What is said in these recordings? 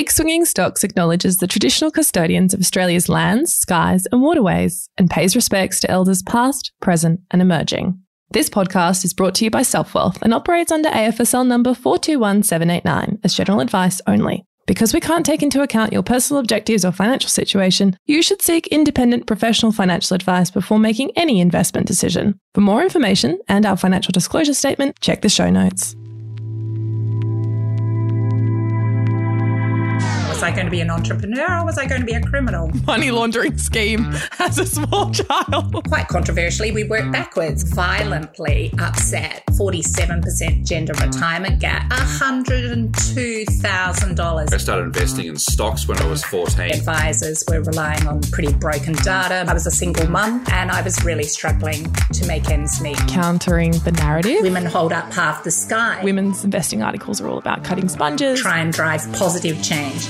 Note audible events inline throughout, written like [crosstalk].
Big Swinging Stocks acknowledges the traditional custodians of Australia's lands, skies, and waterways and pays respects to elders past, present, and emerging. This podcast is brought to you by Selfwealth and operates under AFSL number 421789 as general advice only. Because we can't take into account your personal objectives or financial situation, you should seek independent professional financial advice before making any investment decision. For more information and our financial disclosure statement, check the show notes. I going to be an entrepreneur or was I going to be a criminal? [laughs] Money laundering scheme [laughs] as a small child. Quite controversially, we worked backwards, violently upset. 47% gender retirement gap, $102,000. I started investing in stocks when I was 14. Advisors were relying on pretty broken data. I was a single mum and I was really struggling to make ends meet. Countering the narrative. Women hold up half the sky. Women's investing articles are all about cutting sponges. Try and drive positive change.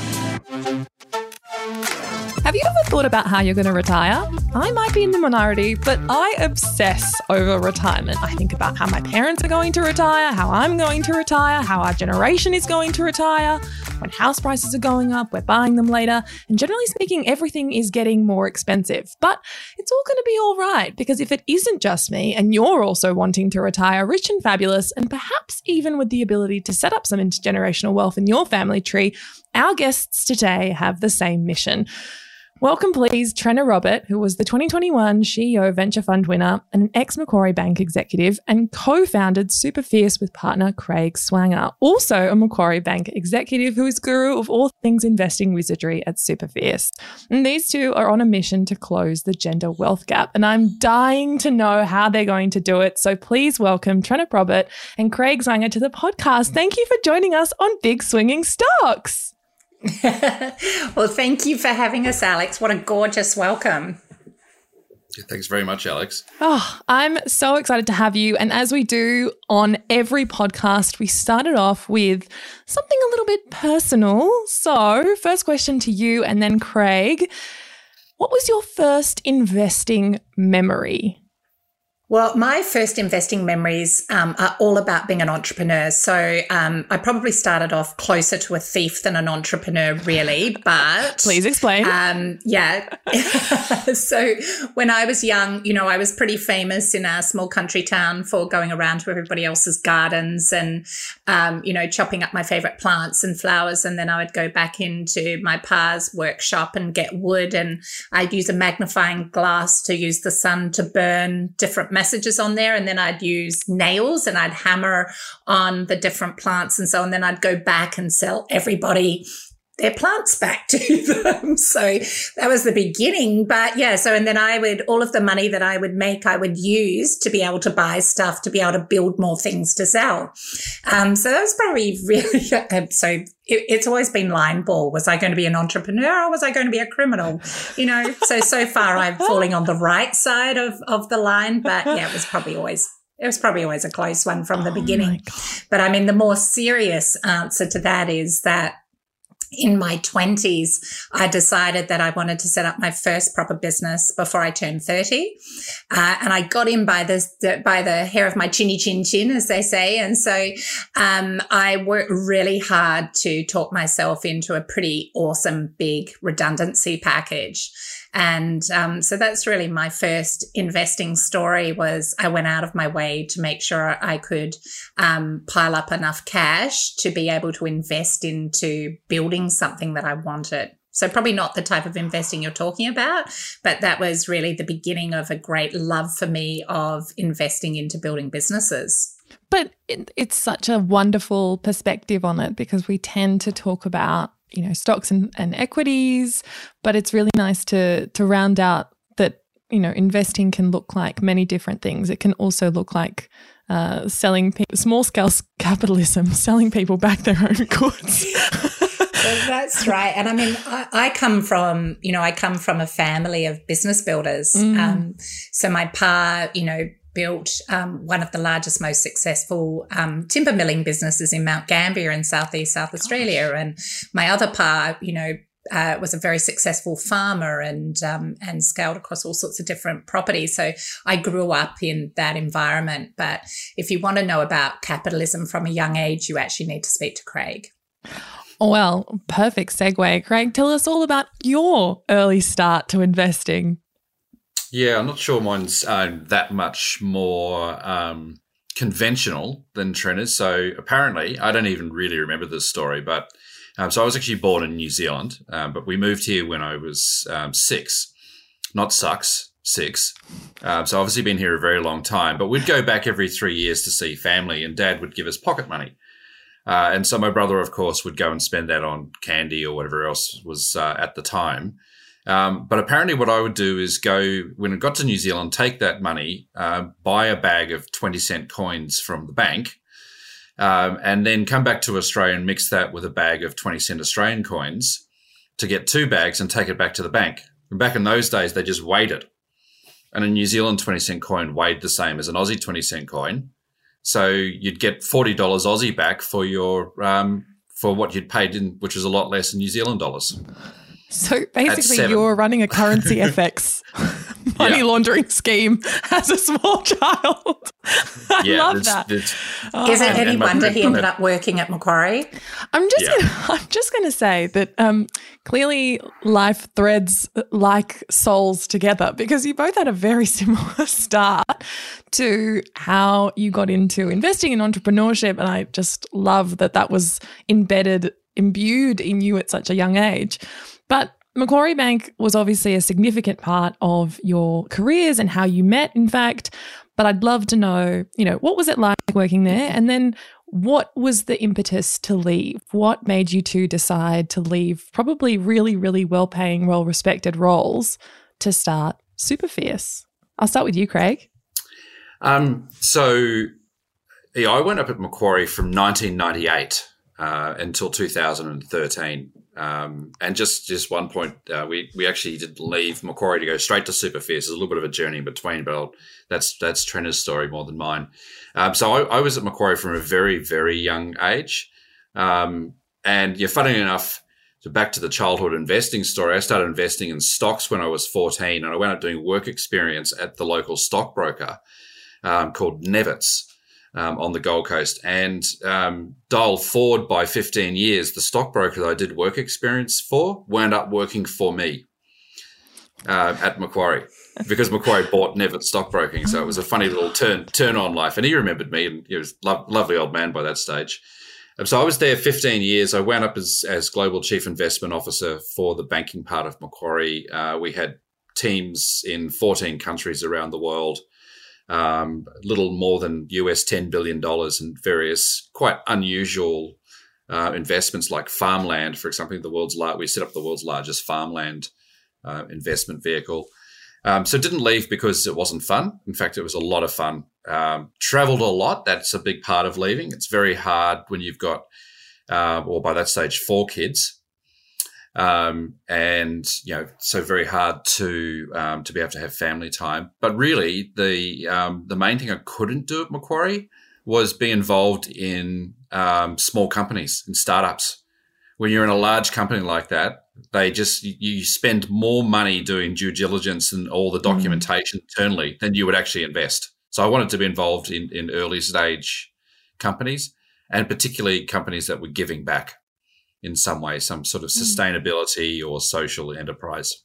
Have you ever thought about how you're going to retire? I might be in the minority, but I obsess over retirement. I think about how my parents are going to retire, how I'm going to retire, how our generation is going to retire. When house prices are going up, we're buying them later. And generally speaking, everything is getting more expensive. But it's all going to be all right because if it isn't just me and you're also wanting to retire rich and fabulous, and perhaps even with the ability to set up some intergenerational wealth in your family tree, our guests today have the same mission. Welcome, please, Trenna Robert, who was the 2021 CEO Venture Fund winner and an ex Macquarie Bank executive and co founded Super Fierce with partner Craig Swanger, also a Macquarie Bank executive who is guru of all things investing wizardry at Super Fierce. And these two are on a mission to close the gender wealth gap. And I'm dying to know how they're going to do it. So please welcome Trenna Robert and Craig Swanger to the podcast. Thank you for joining us on Big Swinging Stocks. [laughs] well, thank you for having us, Aleks. What a gorgeous welcome. Thanks very much, Aleks. Oh, I'm so excited to have you. And as we do on every podcast, we started off with something a little bit personal. So, first question to you and then Craig. What was your first investing memory? Well, my first investing memories um, are all about being an entrepreneur. So um, I probably started off closer to a thief than an entrepreneur, really. But please explain. Um, yeah. [laughs] so when I was young, you know, I was pretty famous in a small country town for going around to everybody else's gardens and, um, you know, chopping up my favorite plants and flowers. And then I would go back into my pa's workshop and get wood, and I'd use a magnifying glass to use the sun to burn different messages on there. And then I'd use nails and I'd hammer on the different plants and so on. Then I'd go back and sell everybody their plants back [laughs] to them. So that was the beginning. But yeah, so and then I would all of the money that I would make, I would use to be able to buy stuff, to be able to build more things to sell. Um, so that was probably [laughs] really so. It, it's always been line ball. Was I going to be an entrepreneur or was I going to be a criminal? You know. So so far I'm falling on the right side of of the line, but yeah, it was probably always it was probably always a close one from the oh beginning. But I mean, the more serious answer to that is that in my 20s, I decided that I wanted to set up my first proper business before I turned 30. Uh, and I got in by the, the, by the hair of my chinny chin chin, as they say. And so, um, I worked really hard to talk myself into a pretty awesome big redundancy package. And um, so that's really my first investing story was I went out of my way to make sure I could um, pile up enough cash to be able to invest into building something that I wanted. So probably not the type of investing you're talking about, but that was really the beginning of a great love for me of investing into building businesses. But it, it's such a wonderful perspective on it because we tend to talk about you know stocks and, and equities but it's really nice to to round out that you know investing can look like many different things. It can also look like uh, selling people small scale capitalism [laughs] selling people back their own goods. Well, that's [laughs] right. And i mean I, I, come from you know i come from a family of business builders. Mm. um, so my pa you know built um, one of the largest, most successful um, timber milling businesses in Mount Gambier in southeast South Australia. And my other part, you know, uh, was a very successful farmer and um, and scaled across all sorts of different properties. So I grew up in that environment. But if you want to know about capitalism from a young age, you actually need to speak to Craig. Well, perfect segue. Craig, tell us all about your early start to investing. Yeah, I'm not sure mine's uh, that much more um, conventional than Trenna's. So apparently, I don't even really remember this story, but um, so I was actually born in New Zealand, um, but we moved here when I was um, six, not sucks, six. Um, so obviously been here a very long time, but we'd go back every three years to see family, and Dad would give us pocket money. Uh, and so my brother, of course, would go and spend that on candy or whatever else was uh, at the time. Um, but apparently, what I would do is go when I got to New Zealand, take that money, uh, buy a bag of 20 cent coins from the bank, um, and then come back to Australia and mix that with a bag of 20 cent Australian coins to get two bags and take it back to the bank. And back in those days, they just weighed it. And a New Zealand 20 cent coin weighed the same as an Aussie 20 cent coin. So you'd get $40 Aussie back for your, um, for what you'd paid in, which was a lot less in New Zealand dollars. So basically, you're running a currency [laughs] FX [laughs] money yeah. laundering scheme as a small [laughs] child. I yeah, love that. It's, oh. Is it any wonder he ended up working at Macquarie? I'm just yeah. gonna, I'm just going to say that um, clearly life threads like souls together because you both had a very similar start to how you got into investing in entrepreneurship, and I just love that that was embedded, imbued in you at such a young age. But Macquarie Bank was obviously a significant part of your careers and how you met, in fact. But I'd love to know, you know, what was it like working there? And then what was the impetus to leave? What made you two decide to leave probably really, really well paying, well respected roles to start Super Fierce? I'll start with you, Craig. Um, so yeah, I went up at Macquarie from 1998 uh, until 2013. Um, and just just one point, uh, we we actually did leave Macquarie to go straight to Super Fierce. There's a little bit of a journey in between, but I'll, that's that's Trenna's story more than mine. Um, so I, I, was at Macquarie from a very very young age, um, and yeah, funny enough. So back to the childhood investing story, I started investing in stocks when I was 14, and I went up doing work experience at the local stockbroker um, called Nevitz um, on the Gold Coast and um, dialed forward by 15 years. The stockbroker that I did work experience for wound up working for me uh, at Macquarie because Macquarie bought Nevitt stockbroking. So it was a funny little turn turn on life. And he remembered me, and he was lo- lovely old man by that stage. Um, so I was there 15 years. I wound up as, as global chief investment officer for the banking part of Macquarie. Uh, we had teams in 14 countries around the world um, little more than US $10 billion in various quite unusual uh, investments like farmland, for example, the world's lar- we set up the world's largest farmland uh, investment vehicle. Um, so didn't leave because it wasn't fun. In fact, it was a lot of fun. Um, traveled a lot. That's a big part of leaving. It's very hard when you've got, uh, or by that stage, four kids um, and you know, so very hard to um, to be able to have family time. But really, the um, the main thing I couldn't do at Macquarie was be involved in um, small companies and startups. When you're in a large company like that, they just you spend more money doing due diligence and all the mm. documentation mm. internally than you would actually invest. So I wanted to be involved in in early stage companies and particularly companies that were giving back in some way, some sort of hmm. sustainability or social enterprise.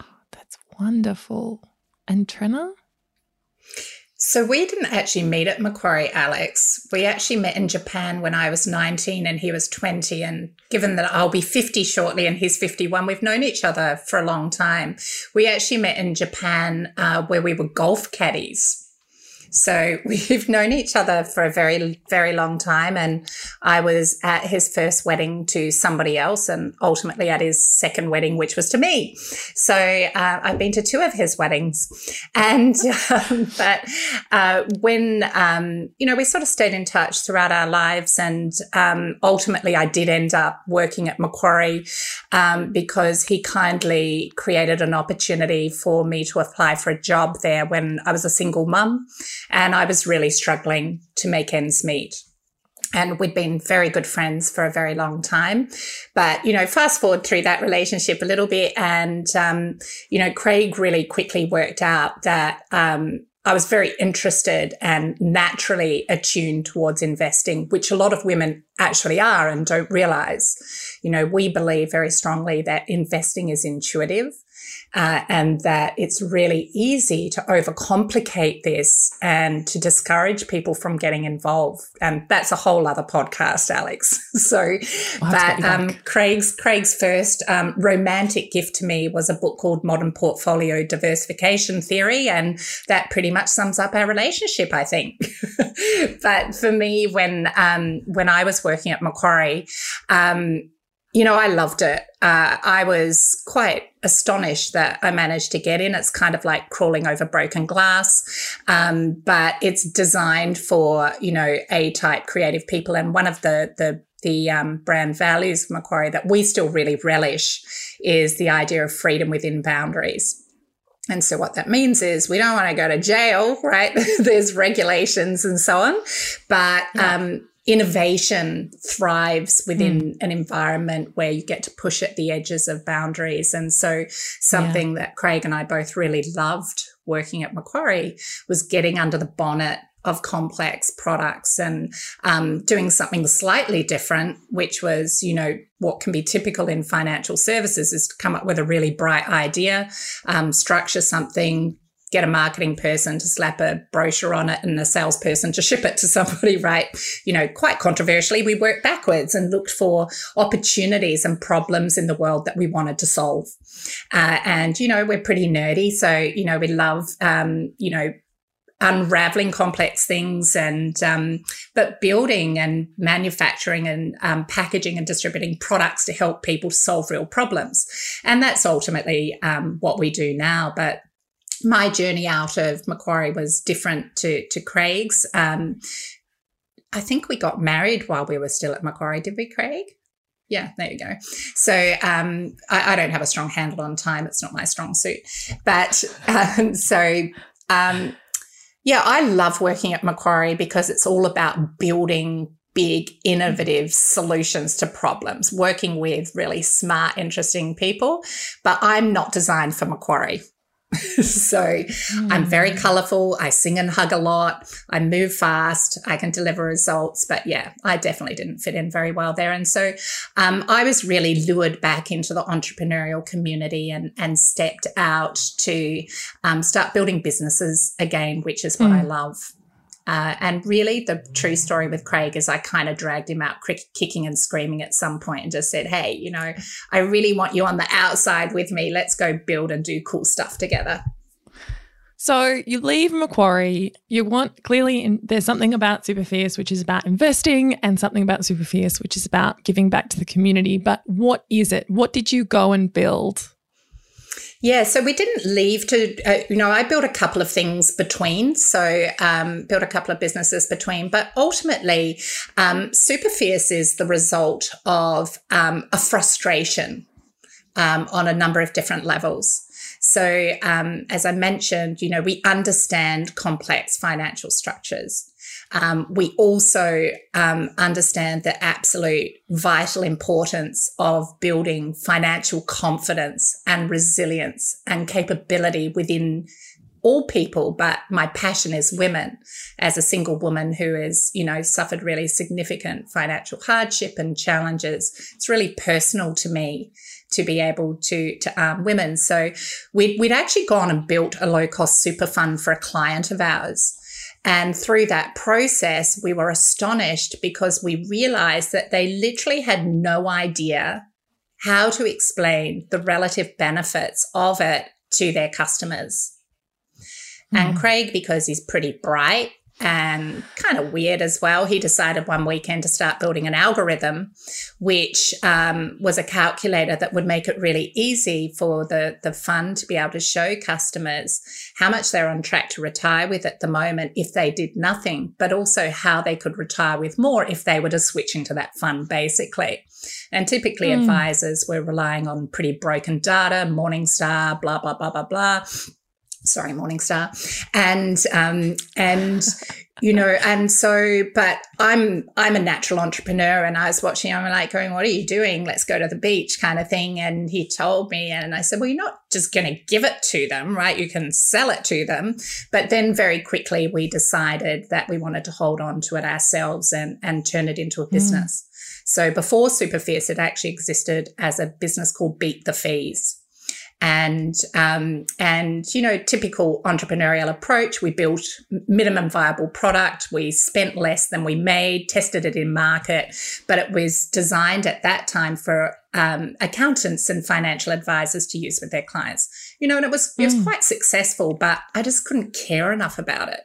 Oh, that's wonderful. And Trenna? So we didn't actually meet at Macquarie, Aleks. We actually met in Japan when I was 19 and he was 20. And given that I'll be 50 shortly and he's 51, we've known each other for a long time. We actually met in Japan uh, where we were golf caddies. So [laughs] we've known each other for a very, very long time. And I was at his first wedding to somebody else and ultimately at his second wedding, which was to me. So uh, I've been to two of his weddings. [laughs] And, um, but uh, when, um, you know, we sort of stayed in touch throughout our lives. And um, ultimately, I did end up working at Macquarie um, because he kindly created an opportunity for me to apply for a job there when I was a single mum. And I was really struggling to make ends meet. And we'd been very good friends for a very long time. But, you know, fast forward through that relationship a little bit. And, um, you know, Craig really quickly worked out that, um, I was very interested and naturally attuned towards investing, which a lot of women actually are and don't realize. You know, we believe very strongly that investing is intuitive uh, and that it's really easy to overcomplicate this and to discourage people from getting involved. And that's a whole other podcast, Aleks. [laughs] so, but um, Craig's Craig's first um, romantic gift to me was a book called Modern Portfolio Diversification Theory, and that pretty much sums up our relationship, I think. [laughs] but for me, when um, when I was working at Macquarie. Um, you know, I loved it. Uh, I was quite astonished that I managed to get in. It's kind of like crawling over broken glass, um, but it's designed for you know A type creative people. And one of the the the um, brand values of Macquarie that we still really relish is the idea of freedom within boundaries. And so what that means is we don't want to go to jail, right? [laughs] There's regulations and so on, but yeah. um, innovation thrives within mm. an environment where you get to push at the edges of boundaries. And so something yeah. that Craig and I both really loved working at Macquarie was getting under the bonnet of complex products and um, doing something slightly different, which was, you know, what can be typical in financial services is to come up with a really bright idea, um, structure something, get a marketing person to slap a brochure on it and a salesperson to ship it to somebody, [laughs] right? You know, quite controversially, we worked backwards and looked for opportunities and problems in the world that we wanted to solve. Uh, and, you know, we're pretty nerdy. So, you know, we love, um, you know, unraveling complex things and um, but building and manufacturing and um, packaging and distributing products to help people solve real problems and that's ultimately um, what we do now but my journey out of Macquarie was different to to Craig's. Um, I think we got married while we were still at Macquarie, did we, Craig? Yeah, there you go. So um, I, I, don't have a strong handle on time; it's not my strong suit. But um, so um, yeah, I love working at Macquarie because it's all about building big, innovative solutions to problems, working with really smart, interesting people. But I'm not designed for Macquarie. [laughs] so mm. I'm very mm. colorful. I sing and hug a lot. I move fast. I can deliver results. But yeah, I definitely didn't fit in very well there. And so um, I was really lured back into the entrepreneurial community and, and stepped out to um, start building businesses again, which is what mm. I love. Uh, and really, the true story with Craig is I kind of dragged him out kicking and screaming at some point and just said, Hey, you know, I really want you on the outside with me. Let's go build and do cool stuff together. So you leave Macquarie. You want clearly in, there's something about Super Fierce which is about investing, and something about Super Fierce which is about giving back to the community. But what is it? What did you go and build? Yeah, so we didn't leave to, uh, you know, I built a couple of things between. So, um, built a couple of businesses between, but ultimately, um, Super Fierce is the result of um, a frustration um, on a number of different levels. So, um, as I mentioned, you know, we understand complex financial structures. Um, we also um, understand the absolute vital importance of building financial confidence and resilience and capability within all people, but my passion is women. As a single woman who has, you know, suffered really significant financial hardship and challenges, it's really personal to me to be able to to arm women. So we'd, we'd actually gone and built a low cost super fund for a client of ours. And through that process, we were astonished because we realized that they literally had no idea how to explain the relative benefits of it to their customers. Mm. And hmm. Craig, because he's pretty bright, and kind of weird as well. He decided one weekend to start building an algorithm, which um, was a calculator that would make it really easy for the, the fund to be able to show customers how much they're on track to retire with at the moment if they did nothing, but also how they could retire with more if they were to switch into that fund, basically. And typically, mm. advisors were relying on pretty broken data, Morningstar, blah, blah, blah, blah, blah sorry, Morningstar, and um, and you know, and so, but I'm I'm a natural entrepreneur, and I was watching. I'm like going, "What are you doing? Let's go to the beach," kind of thing. And he told me, and I said, "Well, you're not just going to give it to them, right? You can sell it to them." But then very quickly we decided that we wanted to hold on to it ourselves and and turn it into a mm. business. Mm. So before Super Fierce, it actually existed as a business called Beat the Fees and um, and you know typical entrepreneurial approach we built minimum viable product. We spent less than we made tested it in market but it was designed at that time for um, accountants and financial advisors to use with their clients. You know and it was it was mm. quite successful but i just couldn't care enough about it.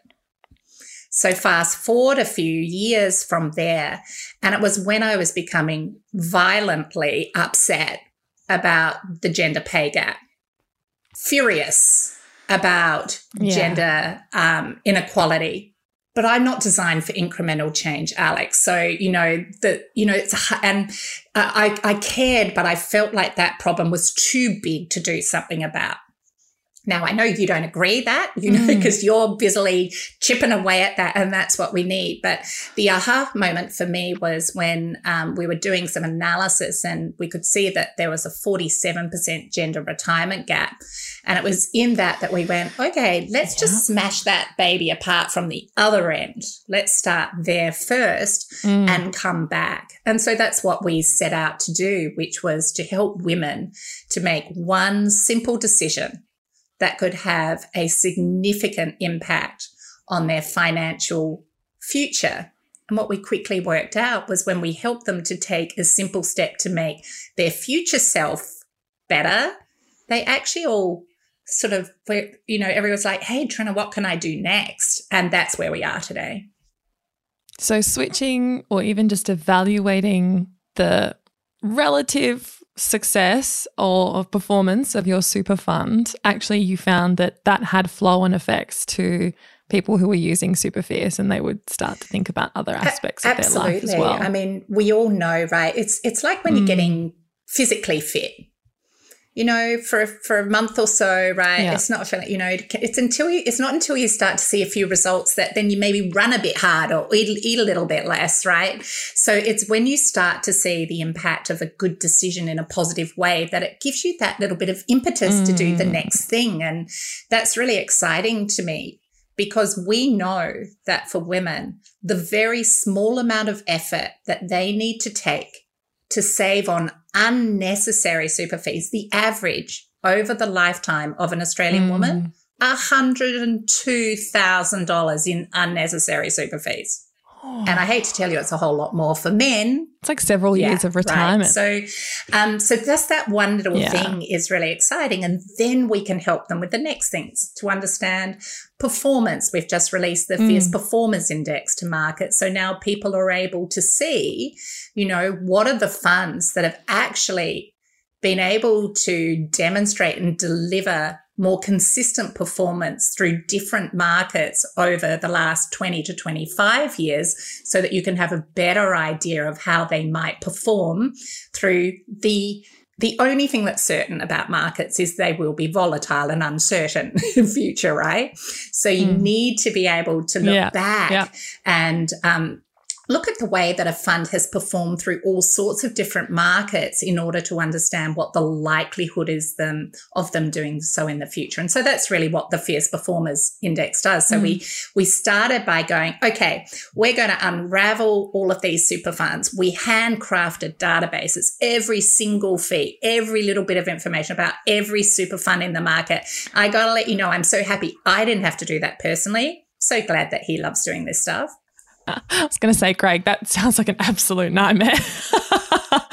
So fast forward a few years from there and it was when i was becoming violently upset about the gender pay gap furious about yeah. gender um, inequality but I'm not designed for incremental change, Aleks. So you know that you know it's and uh, I I cared, but I felt like that problem was too big to do something about. Now, I know you don't agree that, you know, because mm. you're busily chipping away at that, and that's what we need. But the aha moment for me was when um, we were doing some analysis and we could see that there was a 47% gender retirement gap. And it was in that that we went, okay, let's yeah. just smash that baby apart from the other end. Let's start there first mm. and come back. And so that's what we set out to do, which was to help women to make one simple decision that could have a significant impact on their financial future. And what we quickly worked out was when we helped them to take a simple step to make their future self better, they actually all sort of, you know, everyone's like, hey, Trina, what can I do next? And that's where we are today. So, switching or even just evaluating the relative success or of performance of your super fund, actually you found that that had flow on effects to people who were using super fierce and they would start to think about other aspects of their life as well. I mean, we all know, right? It's it's like when mm. you're getting physically fit you know, for for a month or so, right? Yeah. It's not you know, it's until you, it's not until you start to see a few results that then you maybe run a bit harder or eat, eat a little bit less, right? So it's when you start to see the impact of a good decision in a positive way that it gives you that little bit of impetus mm. to do the mm. next thing. And that's really exciting to me because we know that for women, the very small amount of effort that they need to take to save on unnecessary super fees. The average over the lifetime of an Australian mm. woman, $102,000 in unnecessary super fees. And I hate to tell you, it's a whole lot more for men. It's like several years yeah, of retirement. Right. So, um, so just that one little yeah. thing is really exciting, and then we can help them with the next things to understand performance. We've just released the mm. Fierce Performance Index to market, so now people are able to see, you know, what are the funds that have actually been able to demonstrate and deliver more consistent performance through different markets over the last 20 to 25 years so that you can have a better idea of how they might perform through the the only thing that's certain about markets is they will be volatile and uncertain [laughs] in future, right? So you mm. need to be able to look yeah. back yeah. and um, look at the way that a fund has performed through all sorts of different markets in order to understand what the likelihood is them of them doing so in the future. And so that's really what the Fierce Performers Index does. So mm. we we started by going, okay, we're going to unravel all of these super funds. We handcrafted databases, every single fee, every little bit of information about every super fund in the market. I got to let you know, I'm so happy I didn't have to do that personally. So glad that he loves doing this stuff. [laughs] I was going to say, Craig, that sounds like an absolute nightmare. [laughs]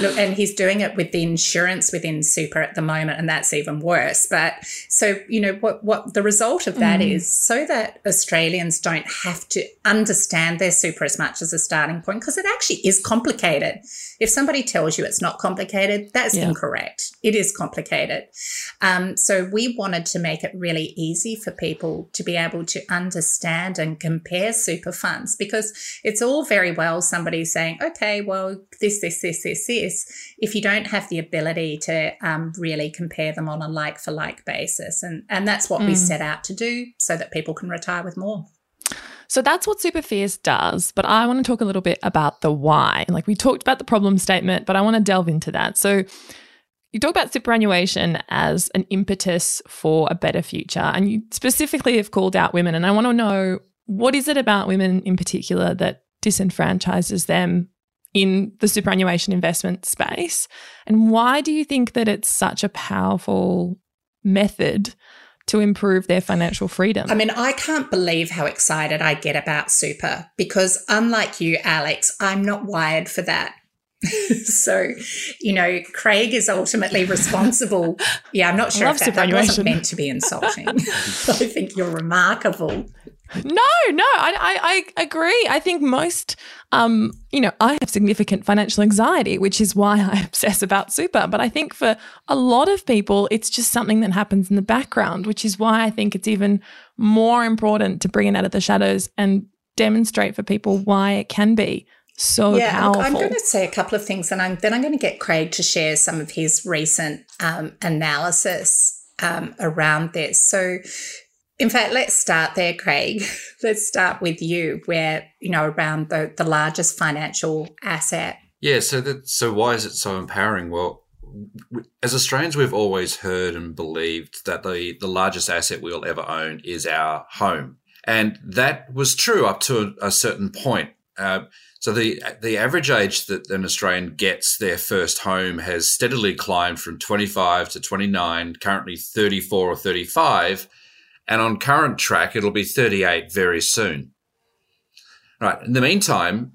Look, and he's doing it with the insurance within super at the moment, and that's even worse. But so, you know, what, what the result of that mm. is so that Australians don't have to understand their super as much as a starting point, because it actually is complicated. If somebody tells you it's not complicated, that's yeah. incorrect. It is complicated. Um, so we wanted to make it really easy for people to be able to understand and compare super funds because it's all very well somebody saying, okay, well, this, this, this this, this, this, if you don't have the ability to um, really compare them on a like for like basis. And, and that's what mm. we set out to do so that people can retire with more. So that's what Super Fierce does. But I want to talk a little bit about the why. Like we talked about the problem statement, but I want to delve into that. So you talk about superannuation as an impetus for a better future, and you specifically have called out women. And I want to know what is it about women in particular that disenfranchises them in the superannuation investment space? And why do you think that it's such a powerful method to improve their financial freedom? I mean, I can't believe how excited I get about super because, unlike you, Aleks, I'm not wired for that. [laughs] so, you know, Craig is ultimately [laughs] responsible. Yeah, I'm not sure if that, that wasn't meant to be insulting. [laughs] I think you're remarkable. No, no, I, I, I agree. I think most, um, you know, I have significant financial anxiety, which is why [laughs] I obsess about super. But I think for a lot of people, it's just something that happens in the background, which is why I think it's even more important to bring it out of the shadows and demonstrate for people why it can be so yeah, powerful. I'm going to say a couple of things, and I'm, then I'm going to get Craig to share some of his recent um, analysis um, around this. So, in fact, let's start there, Craig. [laughs] let's start with you, where you know around the the largest financial asset. Yeah. So that so why is it so empowering? Well, as Australians, we've always heard and believed that the the largest asset we'll ever own is our home, and that was true up to a, a certain point. Uh, so the the average age that an Australian gets their first home has steadily climbed from 25 to 29, currently 34 or 35, and on current track it'll be 38 very soon. Right. In the meantime,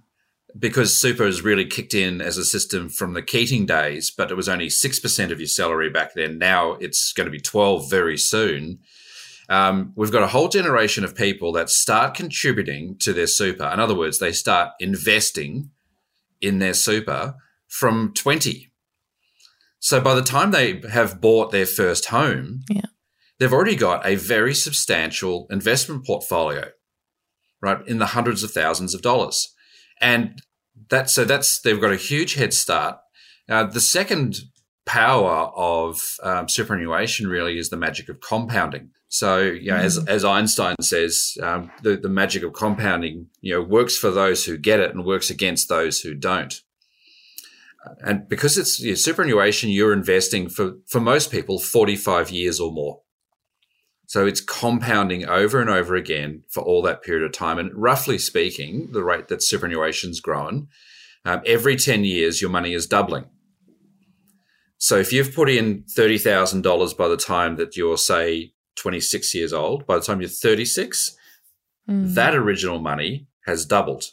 because super has really kicked in as a system from the Keating days, but it was only 6% of your salary back then. Now it's going to be 12 very soon. Um, we've got a whole generation of people that start contributing to their super. In other words, they start investing in their super from 20. So by the time they have bought their first home, yeah. They've already got a very substantial investment portfolio, right, in the hundreds of thousands of dollars. And that, so that's, they've got a huge head start. Uh, the second power of um, superannuation really is the magic of compounding. So, you know, mm. as, as Einstein says, um, the, the magic of compounding, you know, works for those who get it and works against those who don't. And because it's you know, superannuation, you're investing for, for most people 45 years or more. So it's compounding over and over again for all that period of time. And roughly speaking, the rate that superannuation's grown, um, every 10 years, your money is doubling. So if you've put in $30,000 by the time that you're, say, 26 years old, by the time you're 36, mm. that original money has doubled.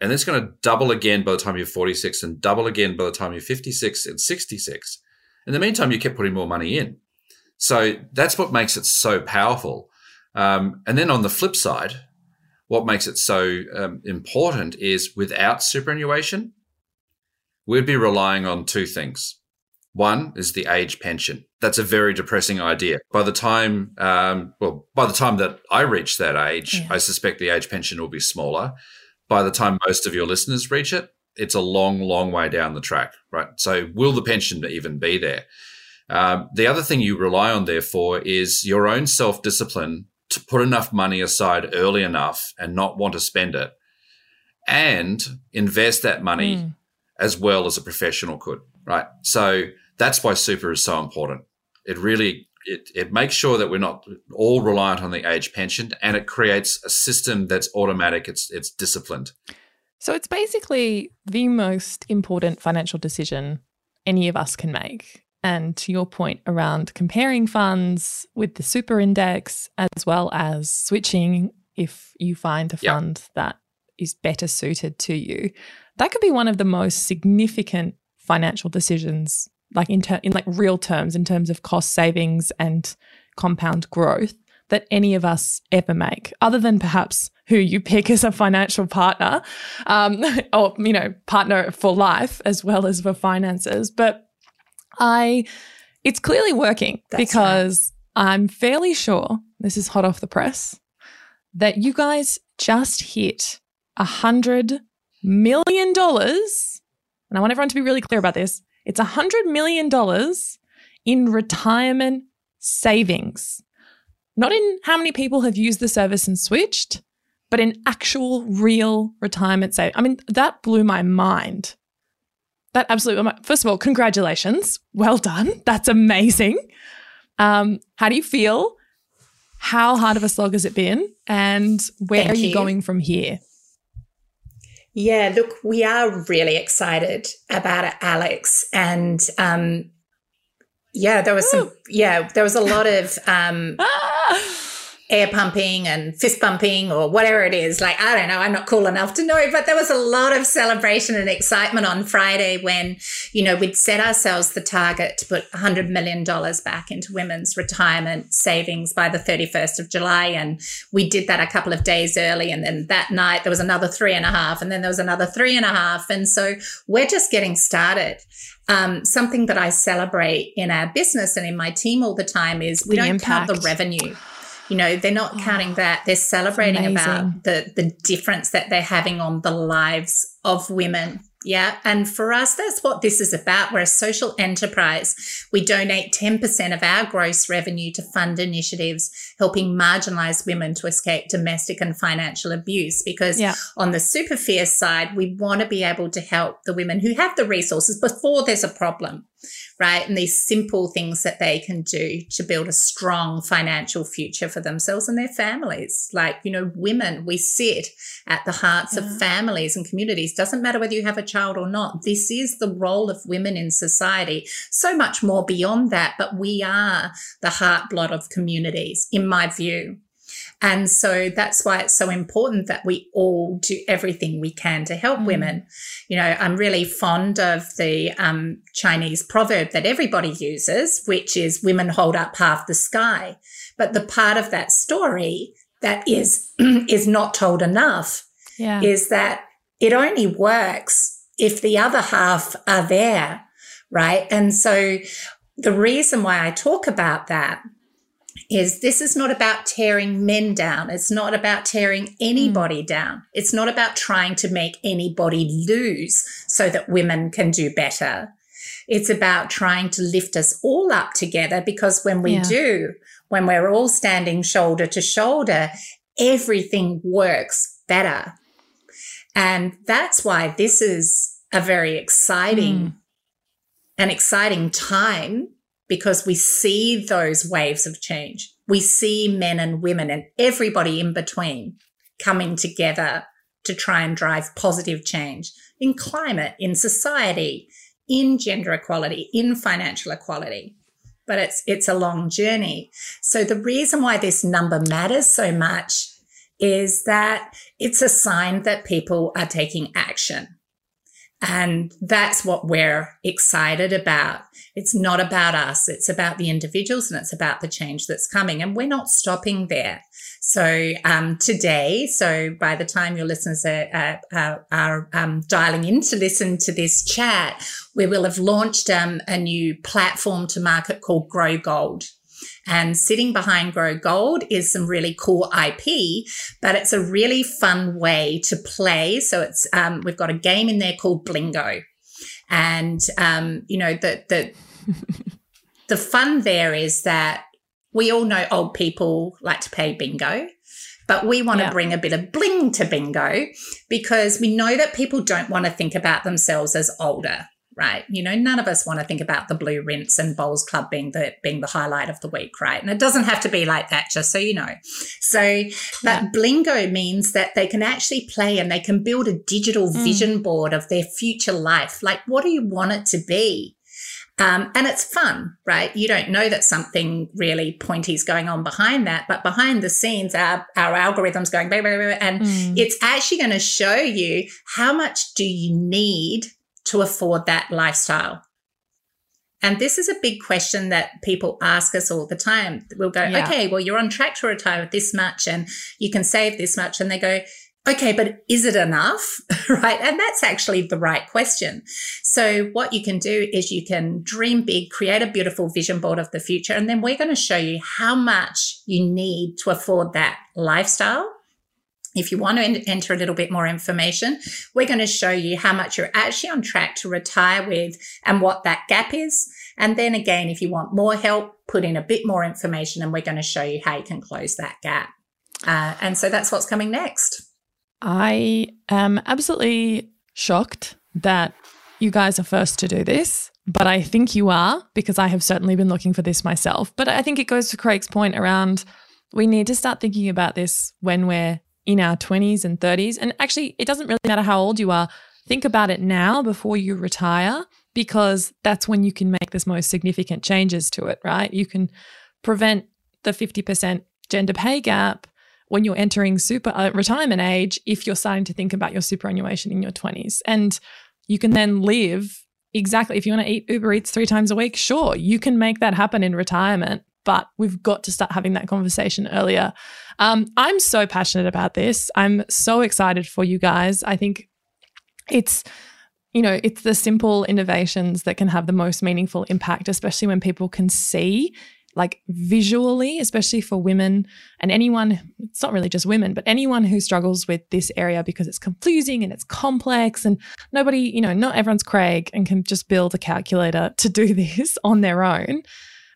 And it's going to double again by the time you're 46 and double again by the time you're 56 and 66. In the meantime, you kept putting more money in. So that's what makes it so powerful. Um, and then on the flip side, what makes it so um, important is without superannuation, we'd be relying on two things. One is the age pension. That's a very depressing idea. By the time, um, well, by the time that I reach that age, yeah. I suspect the age pension will be smaller. By the time most of your listeners reach it, it's a long, long way down the track, right? So, will the pension even be there? Um, the other thing you rely on, therefore, is your own self discipline to put enough money aside early enough and not want to spend it, and invest that money mm. as well as a professional could, right? So, that's why super is so important. It really it, it makes sure that we're not all reliant on the age pension and it creates a system that's automatic, it's it's disciplined. So it's basically the most important financial decision any of us can make. And to your point around comparing funds with the super index, as well as switching if you find a fund yep. that is better suited to you, that could be one of the most significant financial decisions like in ter- in like real terms in terms of cost savings and compound growth that any of us ever make other than perhaps who you pick as a financial partner um, [laughs] or you know partner for life as well as for finances but i it's clearly working That's because right. i'm fairly sure this is hot off the press that you guys just hit a hundred million dollars and I want everyone to be really clear about this, it's a $100 million in retirement savings. Not in how many people have used the service and switched, but in actual real retirement savings. I mean, that blew my mind. That absolutely, first of all, congratulations. Well done. That's amazing. Um, how do you feel? How hard of a slog has it been? And where Thank are you, you going from here? Yeah, look, we are really excited about it, Aleks. And um, yeah, there was some, yeah, there was a lot of um, [laughs] air pumping and fist bumping or whatever it is. Like, I don't know, I'm not cool enough to know, but there was a lot of celebration and excitement on Friday when, you know, we'd set ourselves the target to put $100 million back into women's retirement savings by the 31st of July. And we did that a couple of days early. And then that night there was another three and a half, and then there was another three and a half. And so we're just getting started. Um, something that I celebrate in our business and in my team all the time is we the don't impact. count the revenue. You know, they're not counting that. They're celebrating about the the difference that they're having on the lives of women yeah. And for us, that's what this is about. We're a social enterprise. We donate 10% of our gross revenue to fund initiatives helping marginalized women to escape domestic and financial abuse. Because yeah. on the super fierce side, we want to be able to help the women who have the resources before there's a problem right? And these simple things that they can do to build a strong financial future for themselves and their families. Like, you know, women, we sit at the hearts yeah. of families and communities. Doesn't matter whether you have a child or not. This is the role of women in society. So much more beyond that, but we are the heart blood of communities, in my view. And so that's why it's so important that we all do everything we can to help mm. women. You know, I'm really fond of the um, Chinese proverb that everybody uses, which is women hold up half the sky. But the part of that story that is, [clears throat] is not told enough yeah. is that it only works if the other half are there. Right. And so the reason why I talk about that is this is not about tearing men down. It's not about tearing anybody mm. down. It's not about trying to make anybody lose so that women can do better. It's about trying to lift us all up together because when we yeah. do, when we're all standing shoulder to shoulder, everything works better. And that's why this is a very exciting, mm. an exciting time because we see those waves of change. We see men and women and everybody in between coming together to try and drive positive change in climate, in society, in gender equality, in financial equality. But it's, it's a long journey. So the reason why this number matters so much is that it's a sign that people are taking action. And that's what we're excited about. It's not about us. It's about the individuals and it's about the change that's coming. And we're not stopping there. So um, today, so by the time your listeners are, are, are um, dialing in to listen to this chat, we will have launched um, a new platform to market called Grow Gold. And sitting behind Grow Gold is some really cool IP, but it's a really fun way to play. So it's um, we've got a game in there called Blingo, and um, you know the the [laughs] the fun there is that we all know old people like to play bingo. But we want yeah. to bring a bit of bling to bingo because we know that people don't want to think about themselves as older right? You know, none of us want to think about the blue rinse and bowls club being the being the highlight of the week, right? And it doesn't have to be like that, just so you know. So, but yeah. Blingo means that they can actually play and they can build a digital mm. vision board of their future life. Like, what do you want it to be? Um, and it's fun, right? You don't know that something really pointy is going on behind that, but behind the scenes, our, our algorithm's going, blah, blah, blah, and mm. it's actually going to show you how much do you need to afford that lifestyle? And this is a big question that people ask us all the time. We'll go, yeah. okay, well, you're on track to retire with this much and you can save this much. And they go, okay, but is it enough? [laughs] right. And that's actually the right question. So what you can do is you can dream big, create a beautiful vision board of the future. And then we're going to show you how much you need to afford that lifestyle If you want to enter a little bit more information, we're going to show you how much you're actually on track to retire with and what that gap is. And then again, if you want more help, put in a bit more information and we're going to show you how you can close that gap. Uh, and so that's what's coming next. I am absolutely shocked that you guys are first to do this, but I think you are because I have certainly been looking for this myself. But I think it goes to Craig's point around we need to start thinking about this when we're in our 20s and 30s. And actually, it doesn't really matter how old you are. Think about it now before you retire because that's when you can make the most significant changes to it, right? You can prevent the 50% gender pay gap when you're entering super uh, retirement age if you're starting to think about your superannuation in your 20s. And you can then live exactly if you want to eat Uber Eats three times a week, sure, you can make that happen in retirement. But we've got to start having that conversation earlier. Um, I'm so passionate about this. I'm so excited for you guys. I think it's you know, it's the simple innovations that can have the most meaningful impact, especially when people can see like visually, especially for women and anyone, it's not really just women, but anyone who struggles with this area because it's confusing and it's complex and nobody, you know, not everyone's Craig and can just build a calculator to do [laughs] this on their own.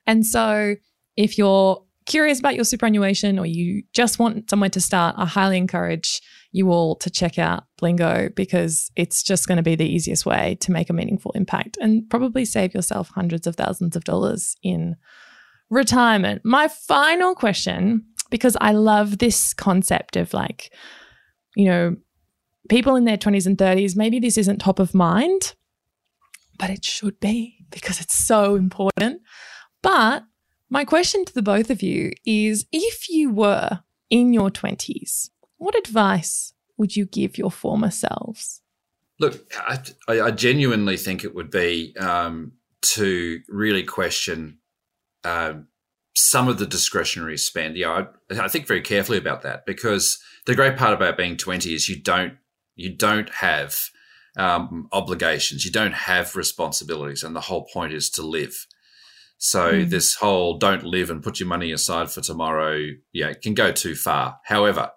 And so if you're curious about your superannuation or you just want somewhere to start, I highly encourage you all to check out Blingo because it's just going to be the easiest way to make a meaningful impact and probably save yourself hundreds of thousands of dollars in retirement. My final question, because I love this concept of like, you know, people in their 20s and 30s, maybe this isn't top of mind, but it should be because it's so important. But my question to the both of you is if you were in your 20s, what advice would you give your former selves? Look, I, I genuinely think it would be um, to really question uh, some of the discretionary spend. Yeah, I, I, think very carefully about that because the great part about being 20 is you don't you don't have um, obligations, you don't have responsibilities, and the whole point is to live. So mm. this whole don't live and put your money aside for tomorrow, yeah, can go too far. However,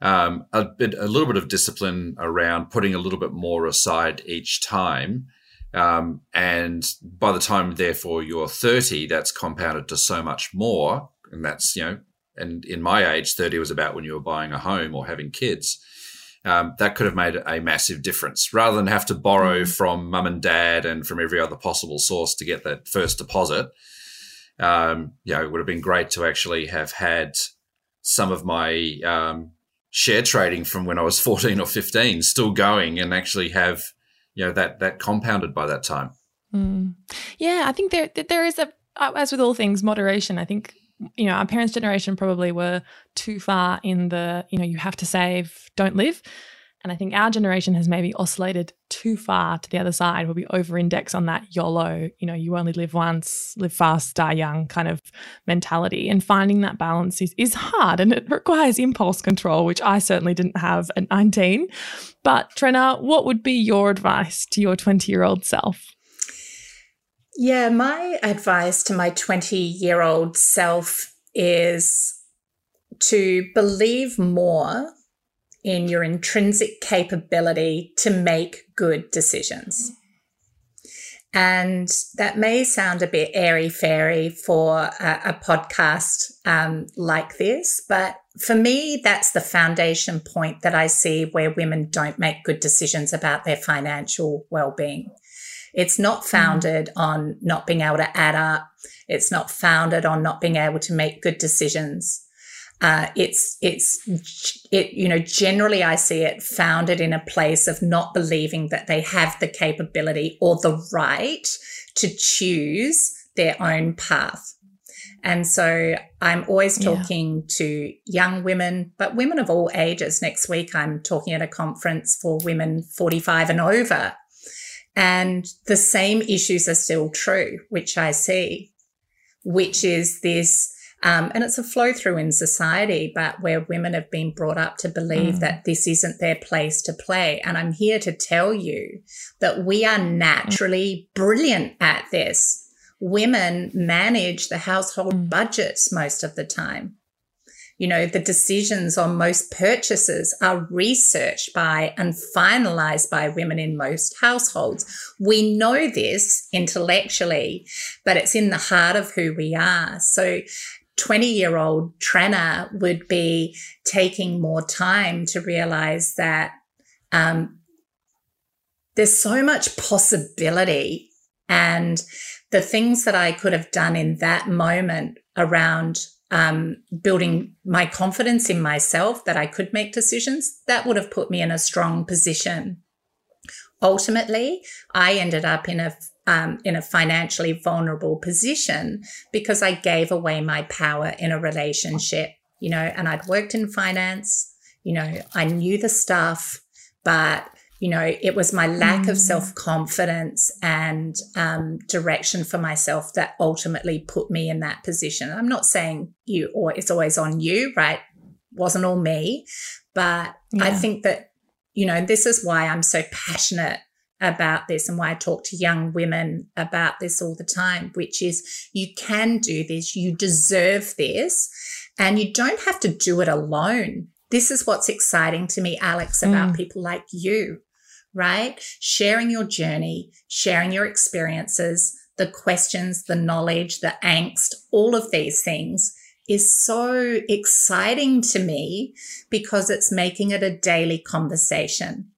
um, a bit, a little bit of discipline around putting a little bit more aside each time. Um, and by the time, therefore, you're 30, that's compounded to so much more. And that's, you know, and in my age, 30 was about when you were buying a home or having kids. Um, that could have made a massive difference rather than have to borrow mm. from mum and dad and from every other possible source to get that first deposit. Um, you know, it would have been great to actually have had some of my um, share trading from when I was [laughs] 14 or 15 still going and actually have, you know, that, that compounded by that time. Mm. Yeah, I think there, there is a, uh, as with all things, moderation. I think, you know, our parents' generation probably were too far in the, you know, you have to save, don't live. And I think our generation has maybe oscillated too far to the other side where we over index on that YOLO, you know, you only live once, live fast, die young kind of mentality. And finding that balance is, is hard and it requires impulse control, which I certainly didn't have at 19. But Trenna, what would be your advice to your 20 year old self? Yeah, my advice to my 20 year old self is to believe more in your intrinsic capability to make good decisions. And that may sound a bit airy fairy for a, a podcast um, like this, but for me, that's the foundation point that I see where women don't make good decisions about their financial well being. It's not mm. founded mm. on not being able to add up. It's not founded on not being able to make good decisions. Uh, it's it's it you know generally I see it founded in a place of not believing that they have the capability or the right to choose their own path. And so I'm always talking yeah. to young women, but women of all ages. Next week, I'm talking at a conference for women 45 and over. And the same issues are still true, which I see, which is this um, and it's a flow through in society, but where women have been brought up to believe mm. that this isn't their place to play. And I'm here to tell you that we are naturally brilliant at this. Women manage the household mm. budgets most of the time. You know, the decisions on most purchases are researched by and finalized by women in most households. We know this intellectually, but it's in the heart of who we are. So 20 year old Trenna would be taking more time to realize that um, there's so much possibility and the things that I could have done in that moment around um, building my confidence in myself that I could make decisions, that would have put me in a strong position. Ultimately, I ended up in a um, in a financially vulnerable position because I gave away my power in a relationship. You know, and I'd worked in finance. You know, I knew the stuff, but you know, it was my lack mm. of self confidence and um, direction for myself that ultimately put me in that position. I'm not saying you or it's always on you, right? Wasn't all me, but yeah. I think that, you know, this is why I'm so passionate about this and why I talk to young women about this all the time, which is you can do this, you deserve this, and you don't have to do it alone. This is what's exciting to me, Aleks, about mm. people like you right? Sharing your journey, sharing your experiences, the questions, the knowledge, the angst, all of these things is so exciting to me because it's making it a daily conversation.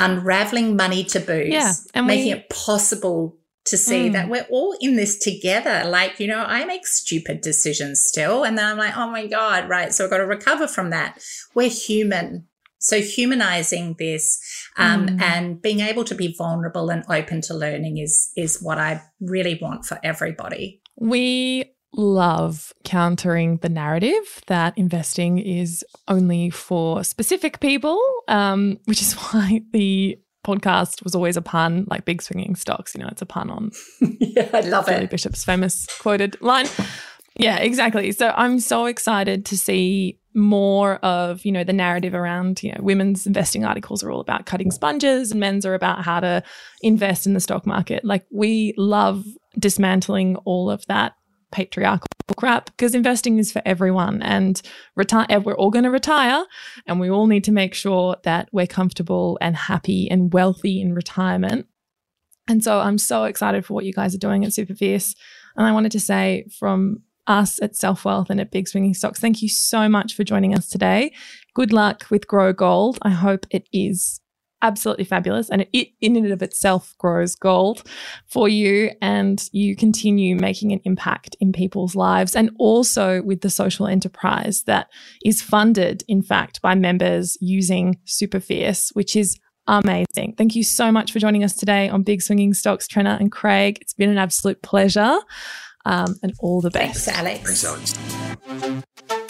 Unraveling money taboos, yeah, and making we, it possible to see mm. that we're all in this together. Like, you know, I make stupid decisions still. And then I'm like, oh my God, right. So I've got to recover from that. We're human. So humanizing this um, mm. and being able to be vulnerable and open to learning is is what I really want for everybody. We love countering the narrative that investing is only for specific people, um, which is [laughs] why the podcast was always a pun, like big swinging stocks. You know, it's a pun on. [laughs] yeah, I love Julie it. Bishop's famous quoted line. Yeah, exactly. So I'm so excited to see more of you know the narrative around you know women's investing articles are all about cutting sponges and men's are about how to invest in the stock market. Like we love dismantling all of that patriarchal crap because investing is for everyone and retire we're all going to retire and we all need to make sure that we're comfortable and happy and wealthy in retirement. And so i'm so excited for what you guys are doing at super fierce. And i wanted to say from us at Selfwealth and at Big Swinging Stocks. Thank you so much for joining us today. Good luck with Grow Gold. I hope it is absolutely fabulous and it in and of itself grows gold for you and you continue making an impact in people's lives and also with the social enterprise that is funded in fact by members using super fierce which is amazing thank you so much for joining us today on big swinging stocks Trenna and craig it's been an absolute pleasure um, and all the best. Thanks, Aleks. Thanks, Aleks.